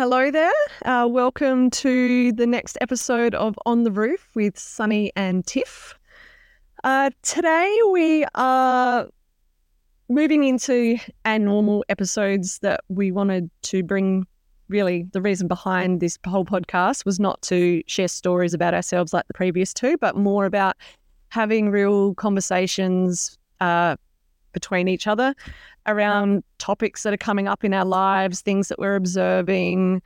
Hello there. Uh, welcome to the next episode of On the Roof with Sunny and Tiff. Uh, today we are moving into our normal episodes that we wanted to bring. Really, the reason behind this whole podcast was not to share stories about ourselves like the previous two, but more about having real conversations uh, between each other around topics that are coming up in our lives, things that we're observing.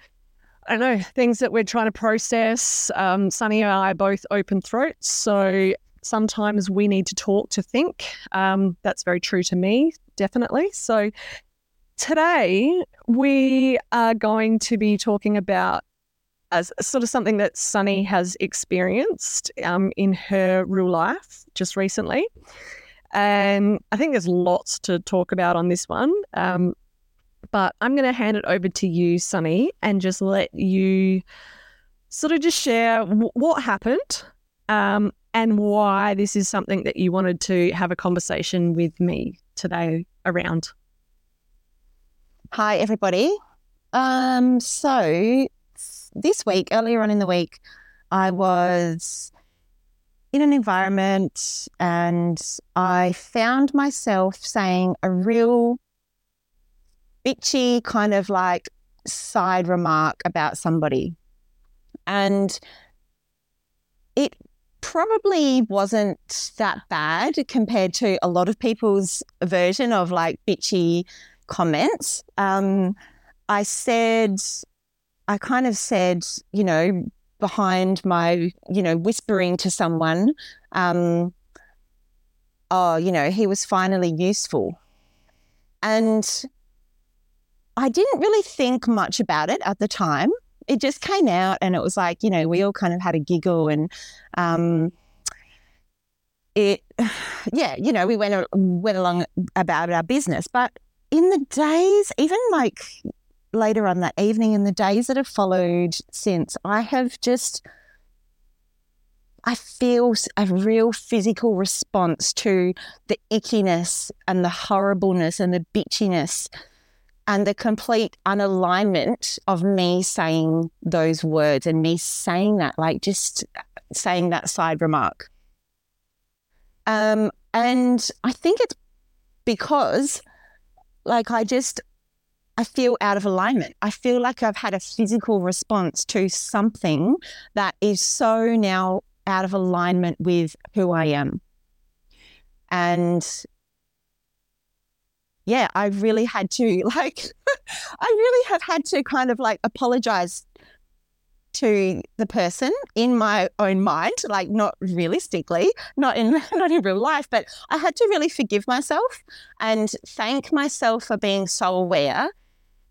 I don't know, things that we're trying to process. Um, Sunny and I are both open throats. So sometimes we need to talk to think. Um, that's very true to me, definitely. So today we are going to be talking about as sort of something that Sunny has experienced um, in her real life just recently. And I think there's lots to talk about on this one. Um, but I'm going to hand it over to you, Sunny, and just let you sort of just share w- what happened um, and why this is something that you wanted to have a conversation with me today around. Hi, everybody. Um, so this week, earlier on in the week, I was in an environment and I found myself saying a real bitchy kind of like side remark about somebody. And it probably wasn't that bad compared to a lot of people's version of like bitchy comments. Um, I said, I kind of said, you know, behind my, you know, whispering to someone, um, oh, you know, he was finally useful. And I didn't really think much about it at the time. It just came out and it was like, you know, we all kind of had a giggle and um, it, yeah, you know, we went, went along about our business. But in the days, even like later on that evening and the days that have followed since, I have just, I feel a real physical response to the ickiness and the horribleness and the bitchiness and the complete unalignment of me saying those words and me saying that, like just saying that side remark. Um, and I think it's because, like, I just, I feel out of alignment. I feel like I've had a physical response to something that is so now out of alignment with who I am. And yeah, I really had to like, I really have had to kind of like apologize to the person in my own mind, like not realistically, not in not in real life, but I had to really forgive myself and thank myself for being so aware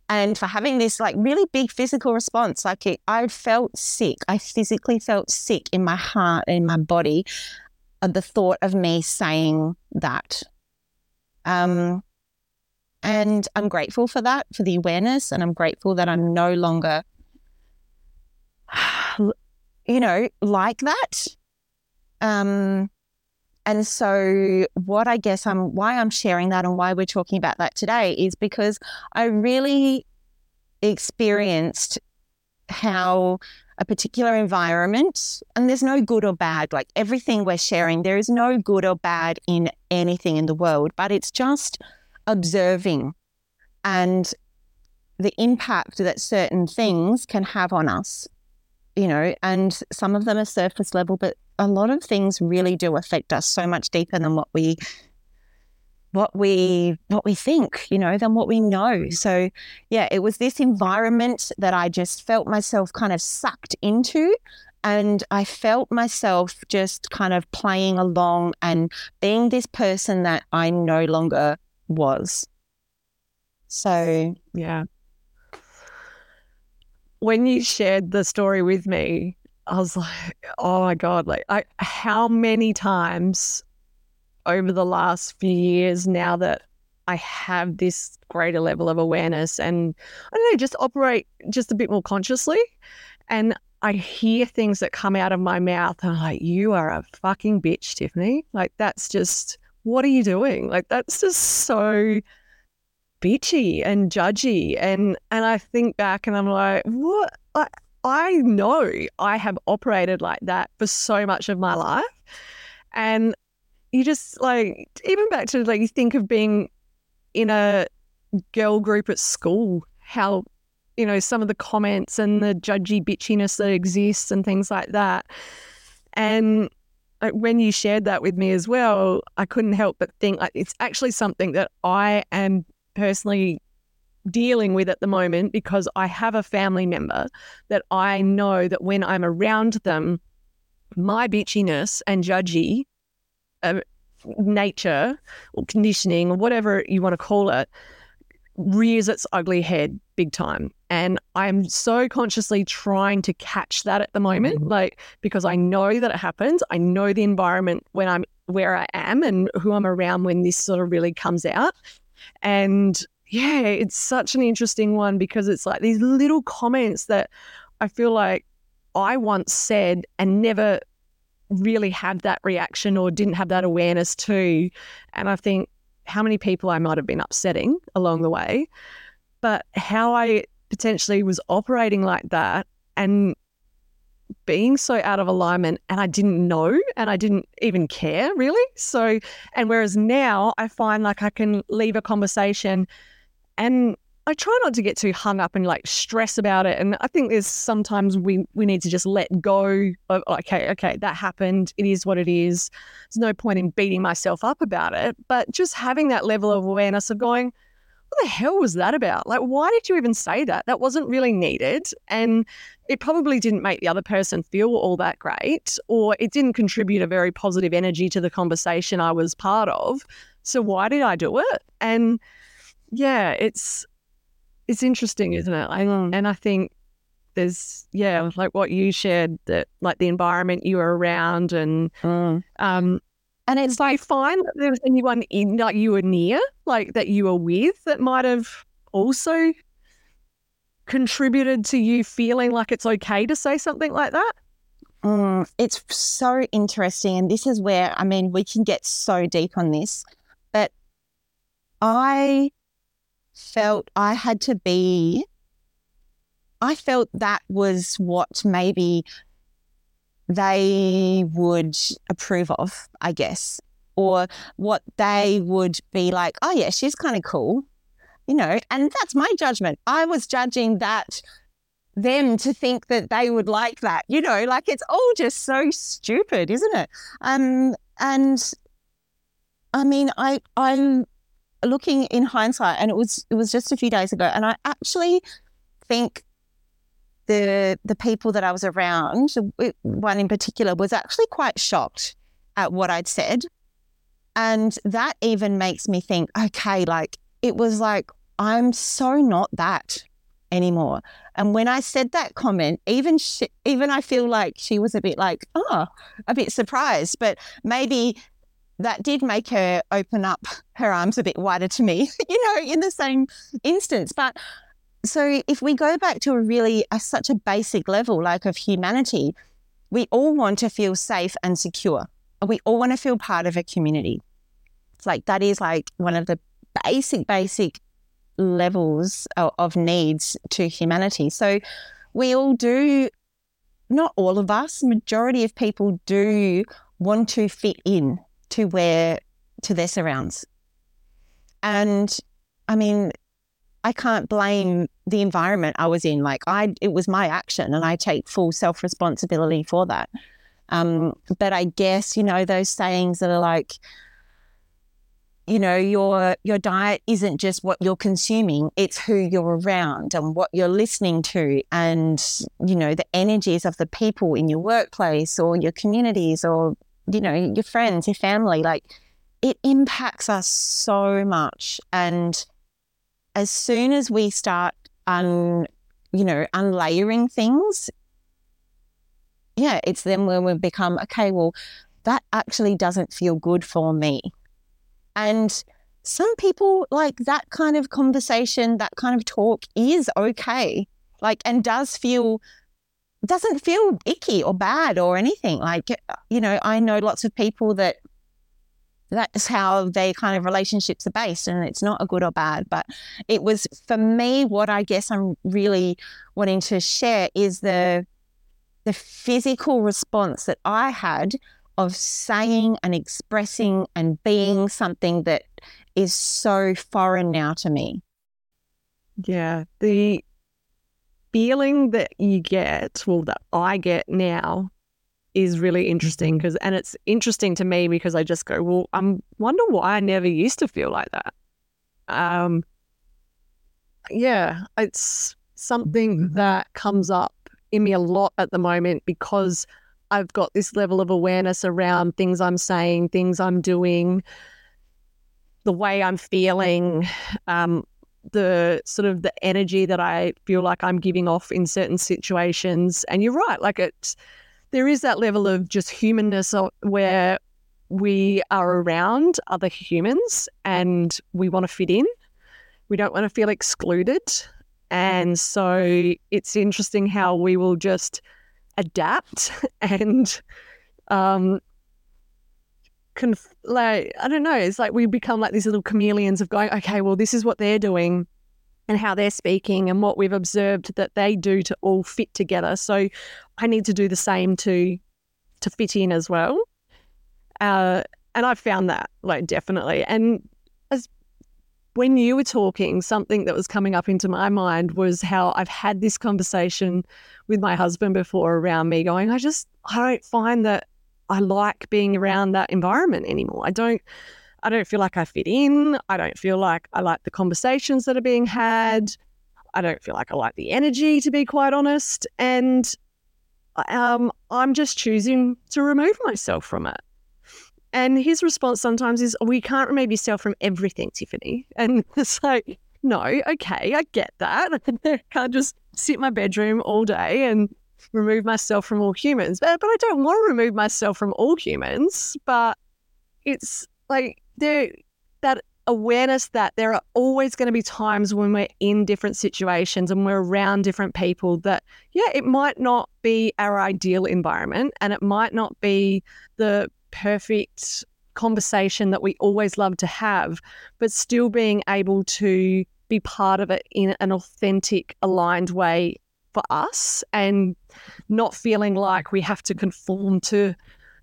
and for having this like really big physical response like it, i felt sick. I physically felt sick in my heart and in my body at the thought of me saying that. Um, and i'm grateful for that for the awareness and i'm grateful that i'm no longer you know like that. Um, and so, what I guess I'm why I'm sharing that and why we're talking about that today is because I really experienced how a particular environment, and there's no good or bad, like everything we're sharing, there is no good or bad in anything in the world, but it's just observing and the impact that certain things can have on us, you know, and some of them are surface level, but a lot of things really do affect us so much deeper than what we what we what we think you know than what we know. So yeah it was this environment that i just felt myself kind of sucked into and i felt myself just kind of playing along and being this person that i no longer was. So yeah. When you shared the story with me I was like, oh my God, like I, how many times over the last few years now that I have this greater level of awareness and I don't know, just operate just a bit more consciously. And I hear things that come out of my mouth and I'm like, you are a fucking bitch, Tiffany. Like that's just what are you doing? Like that's just so bitchy and judgy. And and I think back and I'm like, what? I, I know I have operated like that for so much of my life. And you just like, even back to like, you think of being in a girl group at school, how, you know, some of the comments and the judgy bitchiness that exists and things like that. And like when you shared that with me as well, I couldn't help but think like it's actually something that I am personally dealing with at the moment because I have a family member that I know that when I'm around them, my bitchiness and judgy uh, nature or conditioning or whatever you want to call it rears its ugly head big time. And I'm so consciously trying to catch that at the moment, mm-hmm. like because I know that it happens. I know the environment when I'm where I am and who I'm around when this sort of really comes out. And yeah, it's such an interesting one because it's like these little comments that I feel like I once said and never really had that reaction or didn't have that awareness to. And I think how many people I might have been upsetting along the way, but how I potentially was operating like that and being so out of alignment and I didn't know and I didn't even care really. So, and whereas now I find like I can leave a conversation and I try not to get too hung up and like stress about it. And I think there's sometimes we we need to just let go of okay, okay, that happened. It is what it is. There's no point in beating myself up about it. But just having that level of awareness of going, what the hell was that about? Like, why did you even say that? That wasn't really needed. And it probably didn't make the other person feel all that great, or it didn't contribute a very positive energy to the conversation I was part of. So why did I do it? And yeah, it's it's interesting, isn't it? I, mm. and I think there's yeah, like what you shared that like the environment you were around and mm. um and it's like fine that there was anyone in like you were near, like that you were with that might have also contributed to you feeling like it's okay to say something like that? Mm, it's so interesting. And this is where, I mean, we can get so deep on this, but I felt I had to be, I felt that was what maybe they would approve of, I guess, or what they would be like, oh, yeah, she's kind of cool, you know, and that's my judgment. I was judging that them to think that they would like that, you know, like it's all just so stupid, isn't it? Um, and I mean, I, I'm looking in hindsight, and it was it was just a few days ago, and I actually think the the people that I was around, one in particular, was actually quite shocked at what I'd said, and that even makes me think, okay, like it was like I'm so not that anymore. And when I said that comment, even she, even I feel like she was a bit like, oh, a bit surprised, but maybe that did make her open up her arms a bit wider to me, you know, in the same instance. But so if we go back to a really a, such a basic level, like of humanity, we all want to feel safe and secure. We all want to feel part of a community. It's like that is like one of the basic, basic levels of, of needs to humanity. So we all do, not all of us, majority of people do want to fit in to where to their surrounds. And I mean, I can't blame the environment I was in. Like I, it was my action, and I take full self responsibility for that. Um, but I guess you know those sayings that are like, you know, your your diet isn't just what you're consuming; it's who you're around and what you're listening to, and you know the energies of the people in your workplace or your communities or you know, your friends, your family, like it impacts us so much. And as soon as we start un, you know, unlayering things, yeah, it's then when we become, okay, well, that actually doesn't feel good for me. And some people like that kind of conversation, that kind of talk is okay, like, and does feel doesn't feel icky or bad or anything. Like, you know, I know lots of people that that's how their kind of relationships are based and it's not a good or bad but it was for me what i guess i'm really wanting to share is the the physical response that i had of saying and expressing and being something that is so foreign now to me yeah the feeling that you get well that i get now is really interesting because, and it's interesting to me because I just go, well, I wonder why I never used to feel like that. Um, yeah, it's something that comes up in me a lot at the moment because I've got this level of awareness around things I'm saying, things I'm doing, the way I'm feeling, um, the sort of the energy that I feel like I'm giving off in certain situations. And you're right, like it's there is that level of just humanness where we are around other humans and we want to fit in. We don't want to feel excluded. And so it's interesting how we will just adapt and um conf- like I don't know, it's like we become like these little chameleons of going, okay, well this is what they're doing and how they're speaking and what we've observed that they do to all fit together. So I need to do the same to to fit in as well. Uh, and I've found that like definitely. And as when you were talking, something that was coming up into my mind was how I've had this conversation with my husband before around me going, I just I don't find that I like being around that environment anymore. I don't I don't feel like I fit in. I don't feel like I like the conversations that are being had. I don't feel like I like the energy, to be quite honest. And um, I'm just choosing to remove myself from it. And his response sometimes is, We can't remove yourself from everything, Tiffany. And it's like, No, okay, I get that. I can't just sit in my bedroom all day and remove myself from all humans. But, but I don't want to remove myself from all humans. But it's like there that awareness that there are always going to be times when we're in different situations and we're around different people that yeah it might not be our ideal environment and it might not be the perfect conversation that we always love to have but still being able to be part of it in an authentic aligned way for us and not feeling like we have to conform to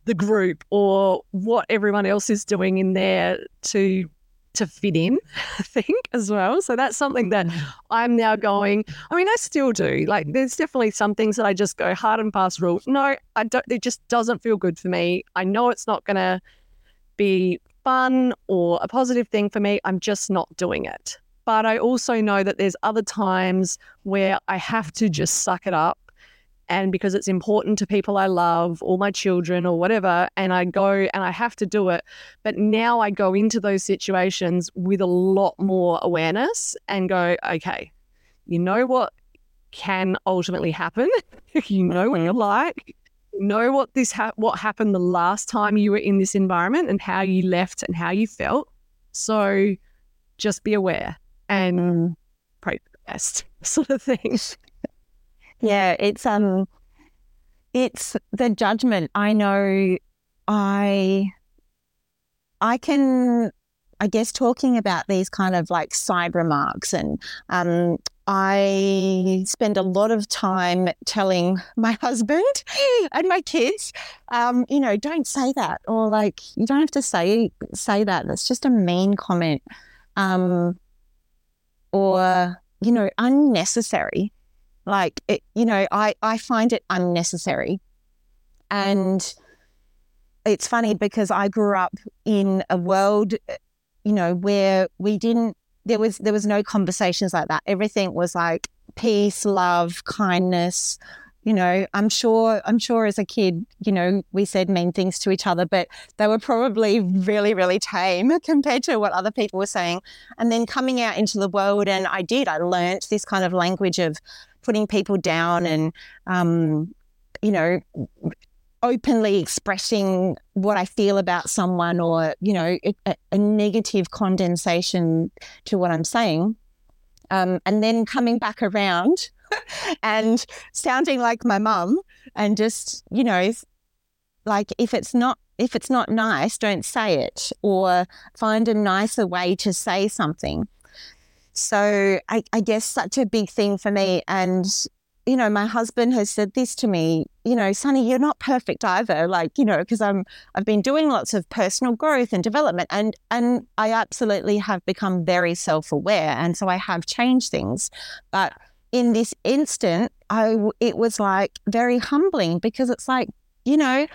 the group or what everyone else is doing in there to to fit in, I think, as well. So that's something that mm. I'm now going. I mean, I still do. Like, there's definitely some things that I just go hard and fast rule. No, I don't. It just doesn't feel good for me. I know it's not going to be fun or a positive thing for me. I'm just not doing it. But I also know that there's other times where I have to just suck it up and because it's important to people I love or my children or whatever, and I go and I have to do it. But now I go into those situations with a lot more awareness and go, okay, you know what can ultimately happen. you know what you're like. know what this ha- what happened the last time you were in this environment and how you left and how you felt. So just be aware and mm. for the best, sort of thing. Yeah, it's um it's the judgment. I know I I can I guess talking about these kind of like side remarks and um I spend a lot of time telling my husband and my kids, um, you know, don't say that, or like you don't have to say say that. That's just a mean comment, um, or you know, unnecessary. Like, it, you know, I, I find it unnecessary. Mm-hmm. And it's funny because I grew up in a world, uh, you know, where we didn't, there was, there was no conversations like that. Everything was like peace, love, kindness, you know i'm sure i'm sure as a kid you know we said mean things to each other but they were probably really really tame compared to what other people were saying and then coming out into the world and i did i learnt this kind of language of putting people down and, um, you know, openly expressing what I feel about someone or, you know, a, a negative condensation to what I'm saying. Um, and then coming back around and sounding like my mum and just, you know, like if it's not if it's not nice, don't say it or find a nicer way to say something. So I, I guess such a big thing for me. And, you know, my husband has said this to me, you know, Sunny, you're not perfect either. Like, you know, because I'm I've been doing lots of personal growth and development and and I absolutely have become very self-aware. And so I have changed things. But in this instant, I it was like very humbling because it's like, you know,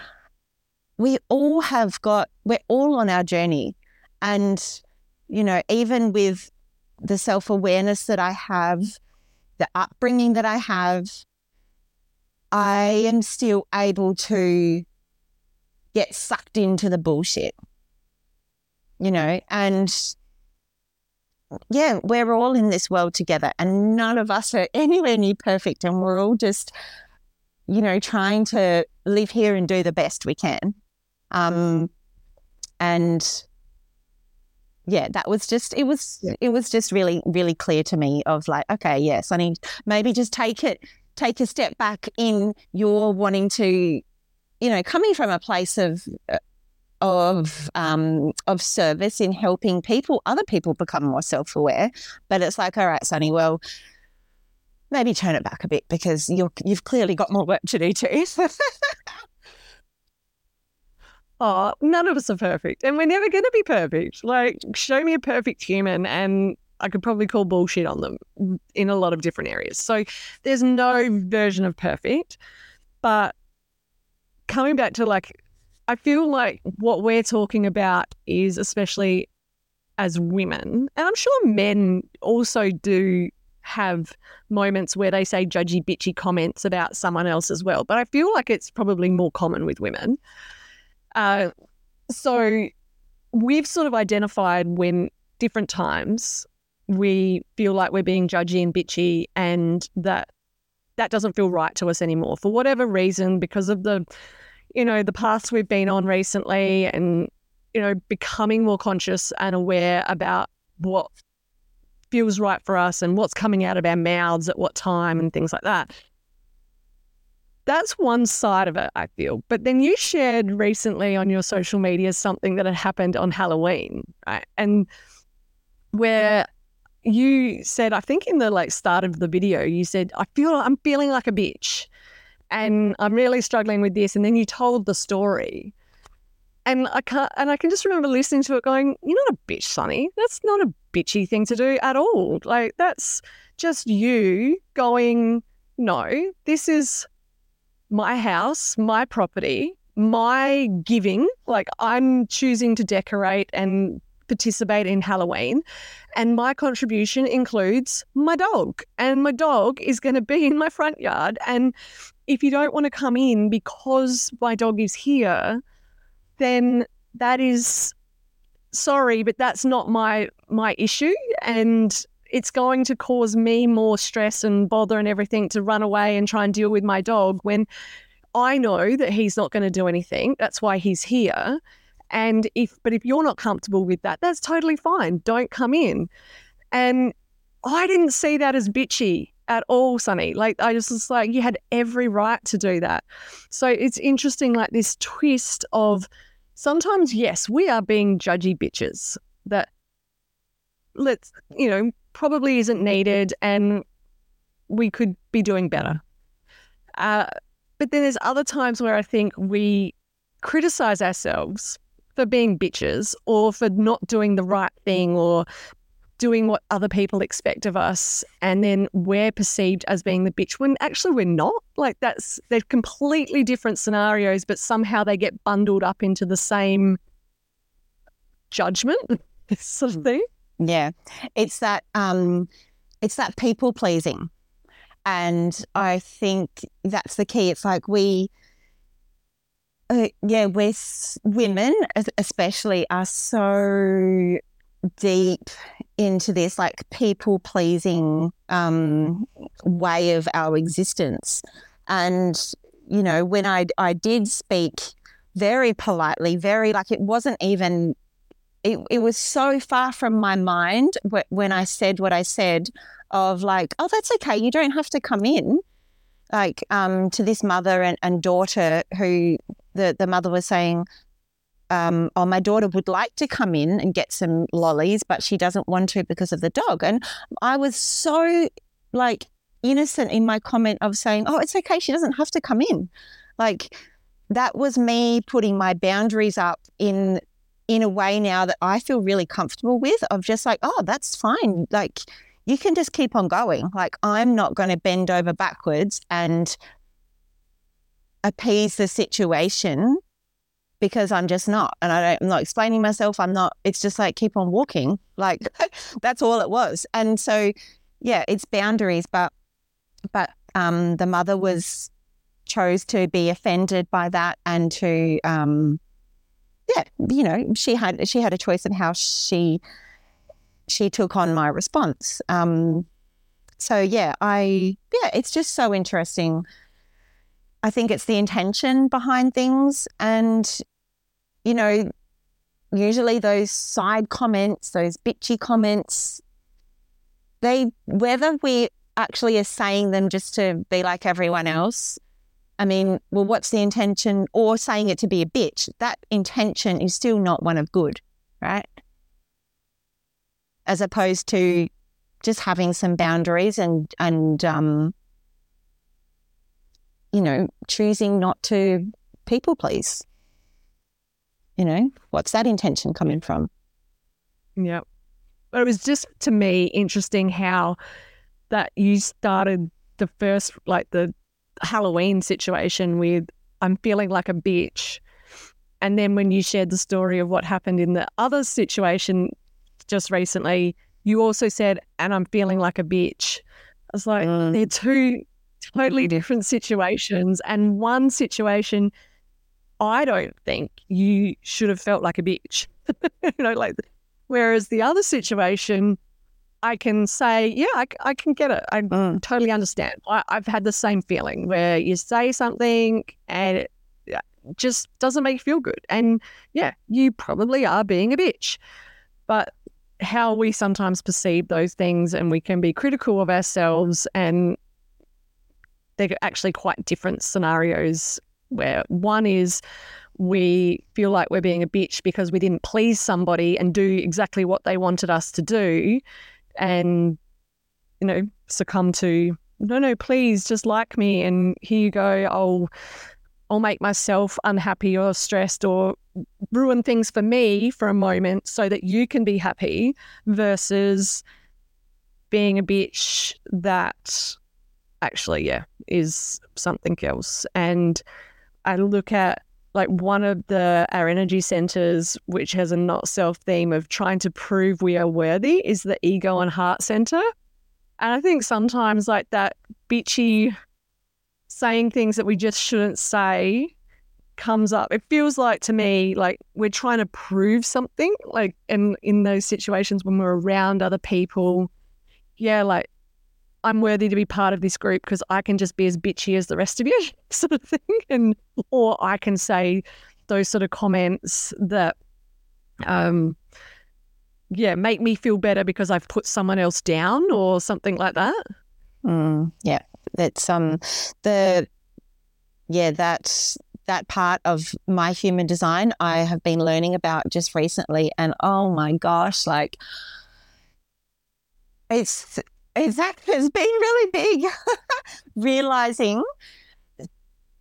we all have got, we're all on our journey. And, you know, even with the self awareness that I have, the upbringing that I have, I am still able to get sucked into the bullshit, you know, and yeah, we're all in this world together and none of us are anywhere near perfect. And we're all just, you know, trying to live here and do the best we can. Um, and yeah, that was just it was yeah. it was just really really clear to me of like okay, yes, I need maybe just take it take a step back in your wanting to, you know, coming from a place of uh, of um, of service in helping people, other people become more self aware. But it's like, all right, Sunny, well, maybe turn it back a bit because you're you've clearly got more work to do too. oh, none of us are perfect and we're never going to be perfect. Like, show me a perfect human and I could probably call bullshit on them in a lot of different areas. So there's no version of perfect. But coming back to like, I feel like what we're talking about is especially as women, and I'm sure men also do have moments where they say judgy, bitchy comments about someone else as well. But I feel like it's probably more common with women. Uh, so we've sort of identified when different times we feel like we're being judgy and bitchy and that that doesn't feel right to us anymore for whatever reason because of the you know the paths we've been on recently and you know becoming more conscious and aware about what feels right for us and what's coming out of our mouths at what time and things like that that's one side of it, I feel. But then you shared recently on your social media something that had happened on Halloween, right? And where you said, I think in the like start of the video, you said, I feel I'm feeling like a bitch and mm-hmm. I'm really struggling with this. And then you told the story. And I can't and I can just remember listening to it going, You're not a bitch, Sunny. That's not a bitchy thing to do at all. Like that's just you going, No, this is my house, my property, my giving. Like I'm choosing to decorate and participate in Halloween. And my contribution includes my dog. And my dog is going to be in my front yard. And if you don't want to come in because my dog is here, then that is sorry, but that's not my my issue. And it's going to cause me more stress and bother and everything to run away and try and deal with my dog when I know that he's not going to do anything. That's why he's here. And if, but if you're not comfortable with that, that's totally fine. Don't come in. And I didn't see that as bitchy at all, Sunny. Like, I just was like, you had every right to do that. So it's interesting, like this twist of sometimes, yes, we are being judgy bitches that let's, you know, probably isn't needed and we could be doing better. Uh, but then there's other times where I think we criticize ourselves for being bitches or for not doing the right thing or doing what other people expect of us and then we're perceived as being the bitch when actually we're not. Like that's they're completely different scenarios but somehow they get bundled up into the same judgment sort of thing. Yeah. It's that um it's that people pleasing. And i think that's the key. It's like we uh, yeah, we're women, especially, are so deep into this like people pleasing um, way of our existence. And, you know, when I, I did speak very politely, very like it wasn't even, it, it was so far from my mind when I said what I said of like, oh, that's okay. You don't have to come in. Like um, to this mother and, and daughter who the, the mother was saying, um, oh, my daughter would like to come in and get some lollies, but she doesn't want to because of the dog. And I was so like innocent in my comment of saying, oh, it's okay. She doesn't have to come in. Like that was me putting my boundaries up in in a way now that I feel really comfortable with of just like, oh, that's fine. Like you can just keep on going. Like I'm not going to bend over backwards and appease the situation because I'm just not. And I I'm not explaining myself. I'm not, it's just like keep on walking. Like that's all it was. And so, yeah, it's boundaries. But, but um, the mother was, chose to be offended by that and to, um, yeah, you know, she had, she had a choice in how she, she took on my response. Um, so yeah, I, yeah, it's just so interesting I think it's the intention behind things. And, you know, usually those side comments, those bitchy comments, they, whether we actually are saying them just to be like everyone else, I mean, well, what's the intention? Or saying it to be a bitch, that intention is still not one of good, right? As opposed to just having some boundaries and, and, um, you know, choosing not to people please. You know, what's that intention coming from? Yeah. But it was just to me interesting how that you started the first, like the Halloween situation with, I'm feeling like a bitch. And then when you shared the story of what happened in the other situation just recently, you also said, and I'm feeling like a bitch. I was like, mm. they're two totally different situations. And one situation, I don't think you should have felt like a bitch. you know, like, whereas the other situation, I can say, yeah, I, I can get it. I mm. totally understand. I, have had the same feeling where you say something and it just doesn't make you feel good. And yeah, you probably are being a bitch. But how we sometimes perceive those things and we can be critical of ourselves and they're actually quite different scenarios where one is we feel like we're being a bitch because we didn't please somebody and do exactly what they wanted us to do and you know succumb to no no please just like me and here you go i'll i'll make myself unhappy or stressed or ruin things for me for a moment so that you can be happy versus being a bitch that actually, yeah, is something else. And I look at like one of the our energy centers, which has a not self theme of trying to prove we are worthy, is the ego and heart center. And I think sometimes like that bitchy saying things that we just shouldn't say comes up. It feels like to me like we're trying to prove something. Like in in those situations when we're around other people, yeah, like I'm worthy to be part of this group because I can just be as bitchy as the rest of you, sort of thing. And or I can say those sort of comments that um yeah, make me feel better because I've put someone else down or something like that. Mm, yeah. That's um the yeah, that that part of my human design I have been learning about just recently and oh my gosh, like it's that has been really big. Realizing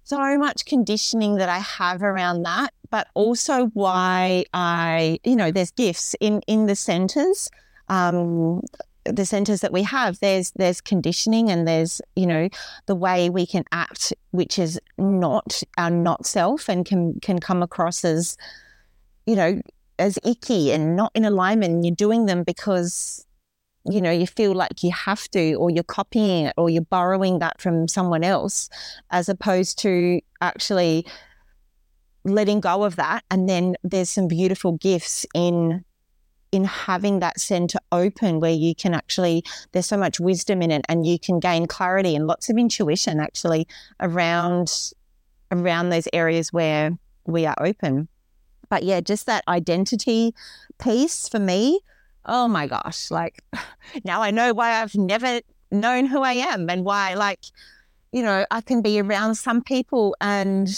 so much conditioning that I have around that, but also why I, you know, there's gifts in in the centers. Um, the centers that we have there's there's conditioning and there's you know the way we can act which is not our not self and can can come across as you know as icky and not in alignment you're doing them because you know you feel like you have to or you're copying it or you're borrowing that from someone else as opposed to actually letting go of that. And then there's some beautiful gifts in in having that center open where you can actually there's so much wisdom in it and you can gain clarity and lots of intuition actually around around those areas where we are open. But yeah just that identity piece for me oh my gosh, like now I know why I've never known who I am and why, like, you know, I can be around some people and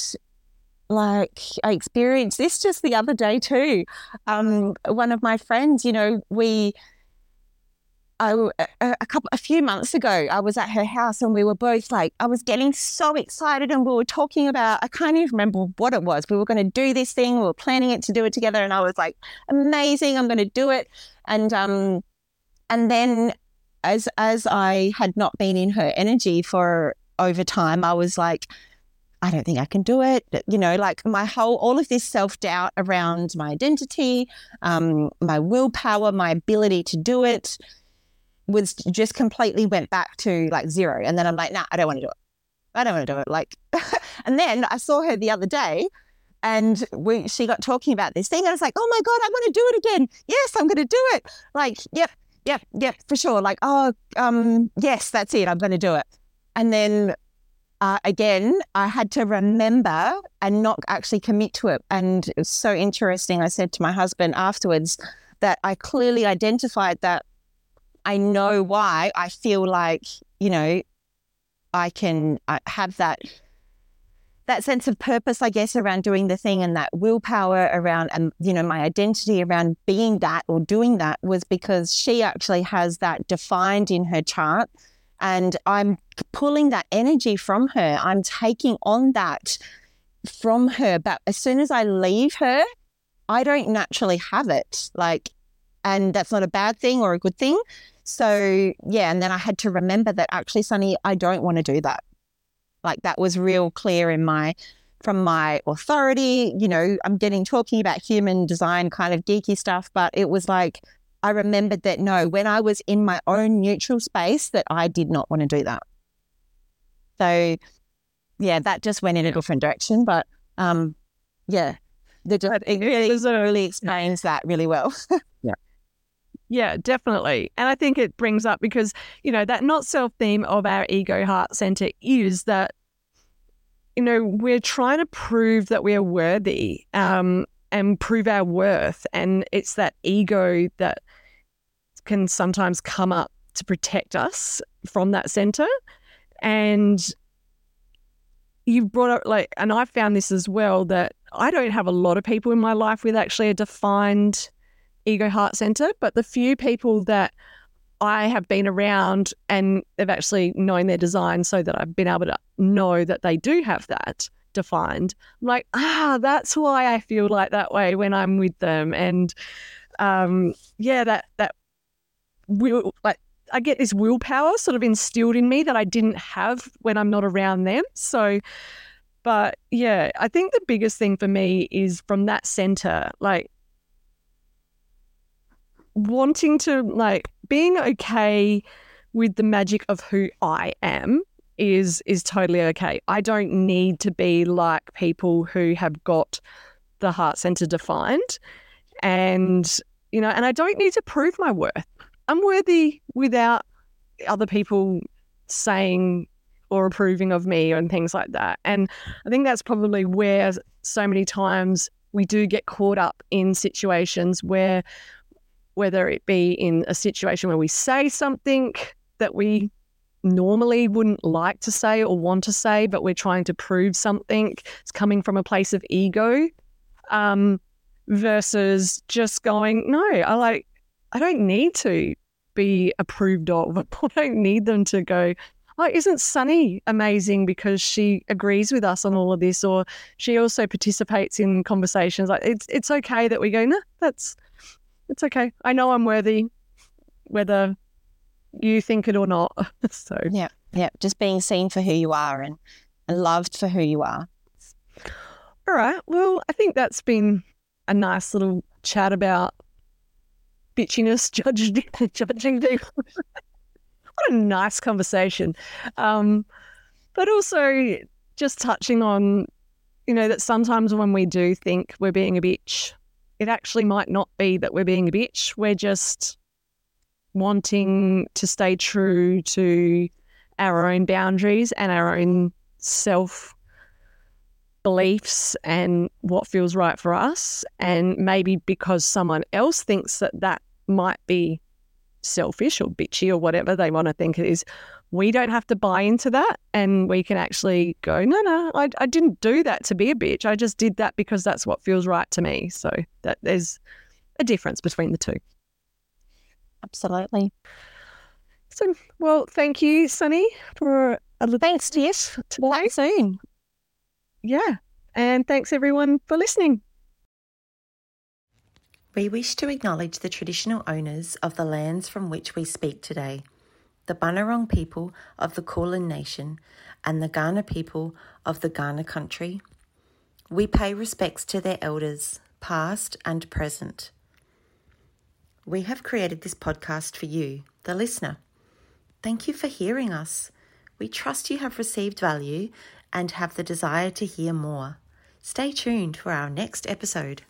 like I experienced this just the other day too. Um, one of my friends, you know, we I, a, a couple, a few months ago, I was at her house and we were both like, I was getting so excited and we were talking about, I can't even remember what it was. We were going to do this thing. We were planning it to do it together. And I was like, amazing. I'm going to do it. And, um, and then as, as I had not been in her energy for over time, I was like, I don't think I can do it. You know, like my whole, all of this self doubt around my identity, um, my willpower, my ability to do it was just completely went back to like zero. And then I'm like, nah, I don't want to do it. I don't want to do it. Like, and then I saw her the other day and we, she got talking about this thing. And I was like, oh my God, I want to do it again. Yes, I'm going to do it. Like, yep, yep, yep, for sure. Like, oh, um, yes, that's it. I'm going to do it. And then uh, again, I had to remember and not actually commit to it. And it was so interesting. I said to my husband afterwards that I clearly identified that I know why I feel like, you know, I can uh, have that that sense of purpose, I guess, around doing the thing and that willpower around, and you know, my identity around being that or doing that was because she actually has that defined in her chart. And I'm pulling that energy from her. I'm taking on that from her. But as soon as I leave her, I don't naturally have it. Like, and that's not a bad thing or a good thing. So, yeah. And then I had to remember that actually, Sunny, I don't want to do that. Like that was real clear in my, from my authority. You know, I'm getting talking about human design kind of geeky stuff, but it was like, I remembered that no, when I was in my own neutral space, that I did not want to do that. So, yeah, that just went in a different direction. But um, yeah, the, it really, really explains that really well. yeah. Yeah, definitely. And I think it brings up because, you know, that not self theme of our ego heart center is that, you know, we're trying to prove that we are worthy um, and prove our worth. And it's that ego that can sometimes come up to protect us from that center. And you've brought up, like, and I found this as well that I don't have a lot of people in my life with actually a defined ego heart center, but the few people that I have been around and they've actually known their design so that I've been able to know that they do have that defined. I'm like, ah, that's why I feel like that way when I'm with them. And um, yeah, that that will like I get this willpower sort of instilled in me that I didn't have when I'm not around them. So but yeah, I think the biggest thing for me is from that center, like wanting to like being okay with the magic of who I am is is totally okay. I don't need to be like people who have got the heart center defined and you know and I don't need to prove my worth. I'm worthy without other people saying or approving of me and things like that. And I think that's probably where so many times we do get caught up in situations where whether it be in a situation where we say something that we normally wouldn't like to say or want to say, but we're trying to prove something. It's coming from a place of ego um, versus just going, no, I like, I don't need to be approved of. I don't need them to go, oh, isn't Sunny amazing because she agrees with us on all of this, or she also participates in conversations. Like it's it's okay that we go, no, that's it's okay. I know I'm worthy, whether you think it or not. so yeah, yeah, just being seen for who you are and, and loved for who you are. All right. Well, I think that's been a nice little chat about bitchiness, judging, judging people. what a nice conversation. Um, but also just touching on, you know, that sometimes when we do think we're being a bitch it actually might not be that we're being a bitch. We're just wanting to stay true to our own boundaries and our own self beliefs and what feels right for us. And maybe because someone else thinks that that might be selfish or bitchy or whatever they want to think it is. We don't have to buy into that and we can actually go, no, no, I, I didn't do that to be a bitch. I just did that because that's what feels right to me. So that there's a difference between the two. Absolutely. So, well, thank you, Sunny, for a little Thanks, Tiff. today. soon. Yeah. And thanks everyone for listening. We wish to acknowledge the traditional owners of the lands from which we speak today, the Bunurong people of the Kulin Nation and the Kaurna people of the Kaurna country. We pay respects to their elders, past and present. We have created this podcast for you, the listener. Thank you for hearing us. We trust you have received value and have the desire to hear more. Stay tuned for our next episode.